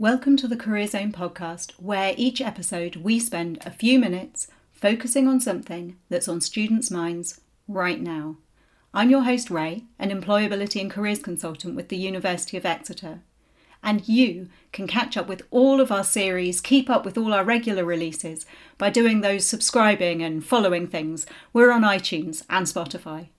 Welcome to the Career Zone podcast, where each episode we spend a few minutes focusing on something that's on students' minds right now. I'm your host, Ray, an employability and careers consultant with the University of Exeter. And you can catch up with all of our series, keep up with all our regular releases by doing those subscribing and following things. We're on iTunes and Spotify.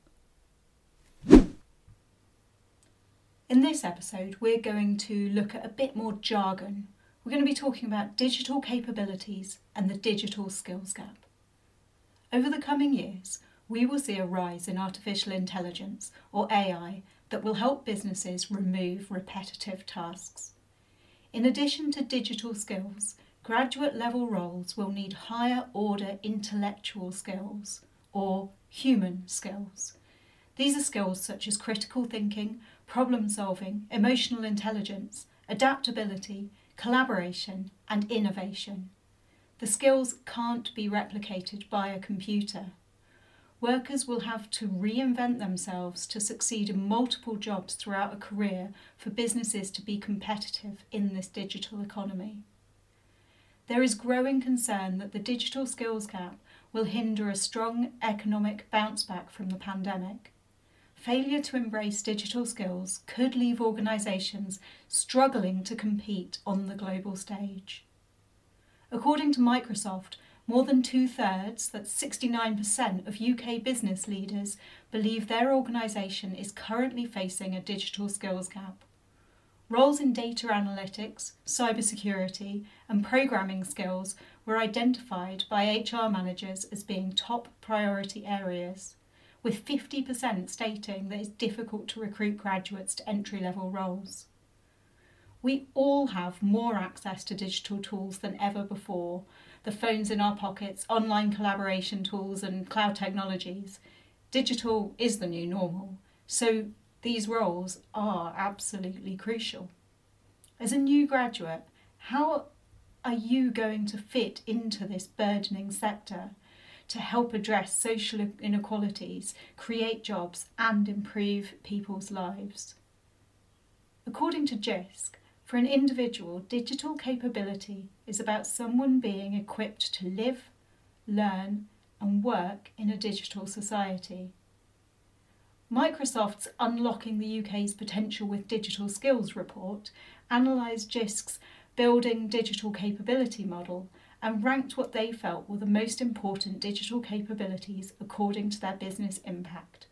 In this episode, we're going to look at a bit more jargon. We're going to be talking about digital capabilities and the digital skills gap. Over the coming years, we will see a rise in artificial intelligence, or AI, that will help businesses remove repetitive tasks. In addition to digital skills, graduate level roles will need higher order intellectual skills, or human skills. These are skills such as critical thinking, problem solving, emotional intelligence, adaptability, collaboration, and innovation. The skills can't be replicated by a computer. Workers will have to reinvent themselves to succeed in multiple jobs throughout a career for businesses to be competitive in this digital economy. There is growing concern that the digital skills gap will hinder a strong economic bounce back from the pandemic. Failure to embrace digital skills could leave organisations struggling to compete on the global stage. According to Microsoft, more than two thirds, that's 69% of UK business leaders, believe their organisation is currently facing a digital skills gap. Roles in data analytics, cybersecurity, and programming skills were identified by HR managers as being top priority areas with 50% stating that it's difficult to recruit graduates to entry level roles. We all have more access to digital tools than ever before the phones in our pockets, online collaboration tools, and cloud technologies. Digital is the new normal, so these roles are absolutely crucial. As a new graduate, how are you going to fit into this burgeoning sector? To help address social inequalities, create jobs, and improve people's lives. According to JISC, for an individual, digital capability is about someone being equipped to live, learn, and work in a digital society. Microsoft's Unlocking the UK's Potential with Digital Skills report analysed JISC's Building Digital Capability model and ranked what they felt were the most important digital capabilities according to their business impact.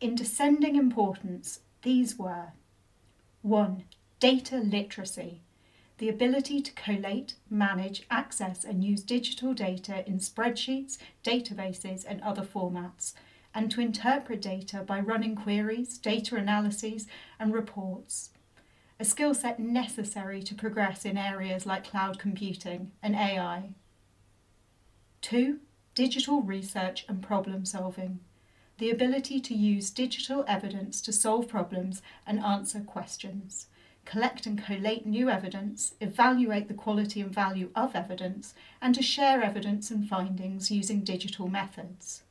In descending importance, these were 1. Data literacy, the ability to collate, manage, access, and use digital data in spreadsheets, databases, and other formats, and to interpret data by running queries, data analyses, and reports a skill set necessary to progress in areas like cloud computing and AI. Two, digital research and problem solving. The ability to use digital evidence to solve problems and answer questions, collect and collate new evidence, evaluate the quality and value of evidence, and to share evidence and findings using digital methods.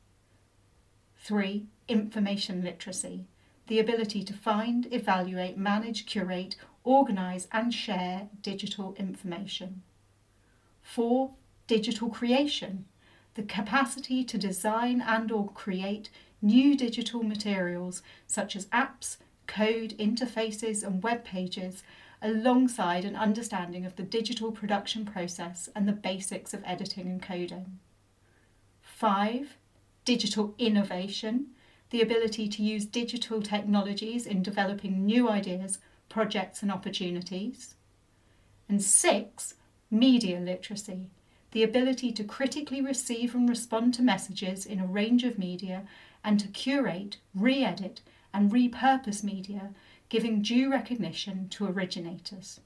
3. Information literacy the ability to find, evaluate, manage, curate, organise, and share digital information. 4. Digital creation, the capacity to design and or create new digital materials such as apps, code, interfaces, and web pages, alongside an understanding of the digital production process and the basics of editing and coding. 5. Digital innovation, the ability to use digital technologies in developing new ideas, projects, and opportunities. And six, media literacy, the ability to critically receive and respond to messages in a range of media and to curate, re edit, and repurpose media, giving due recognition to originators.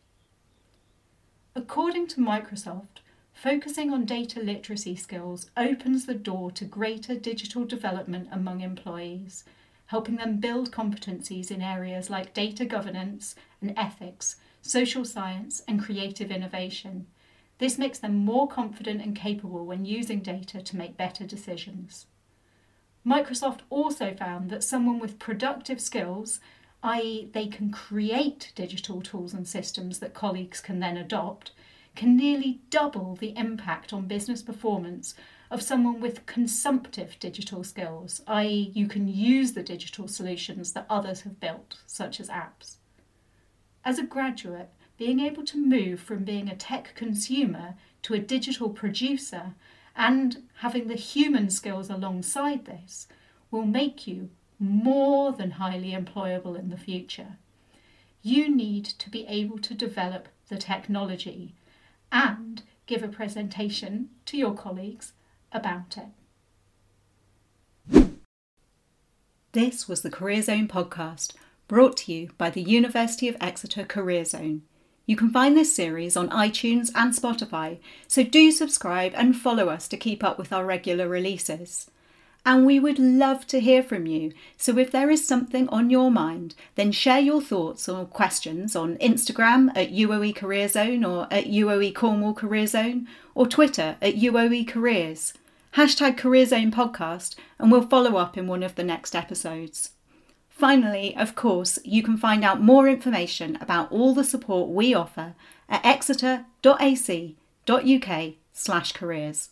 According to Microsoft, Focusing on data literacy skills opens the door to greater digital development among employees, helping them build competencies in areas like data governance and ethics, social science, and creative innovation. This makes them more confident and capable when using data to make better decisions. Microsoft also found that someone with productive skills i.e., they can create digital tools and systems that colleagues can then adopt, can nearly double the impact on business performance of someone with consumptive digital skills, i.e., you can use the digital solutions that others have built, such as apps. As a graduate, being able to move from being a tech consumer to a digital producer and having the human skills alongside this will make you more than highly employable in the future. You need to be able to develop the technology and give a presentation to your colleagues about it. This was the Career Zone podcast, brought to you by the University of Exeter Career Zone. You can find this series on iTunes and Spotify, so do subscribe and follow us to keep up with our regular releases. And we would love to hear from you. So if there is something on your mind, then share your thoughts or questions on Instagram at UOE Career Zone or at UOE Cornwall Career Zone or Twitter at UOE Careers. Hashtag Career Zone Podcast, and we'll follow up in one of the next episodes. Finally, of course, you can find out more information about all the support we offer at exeter.ac.uk slash careers.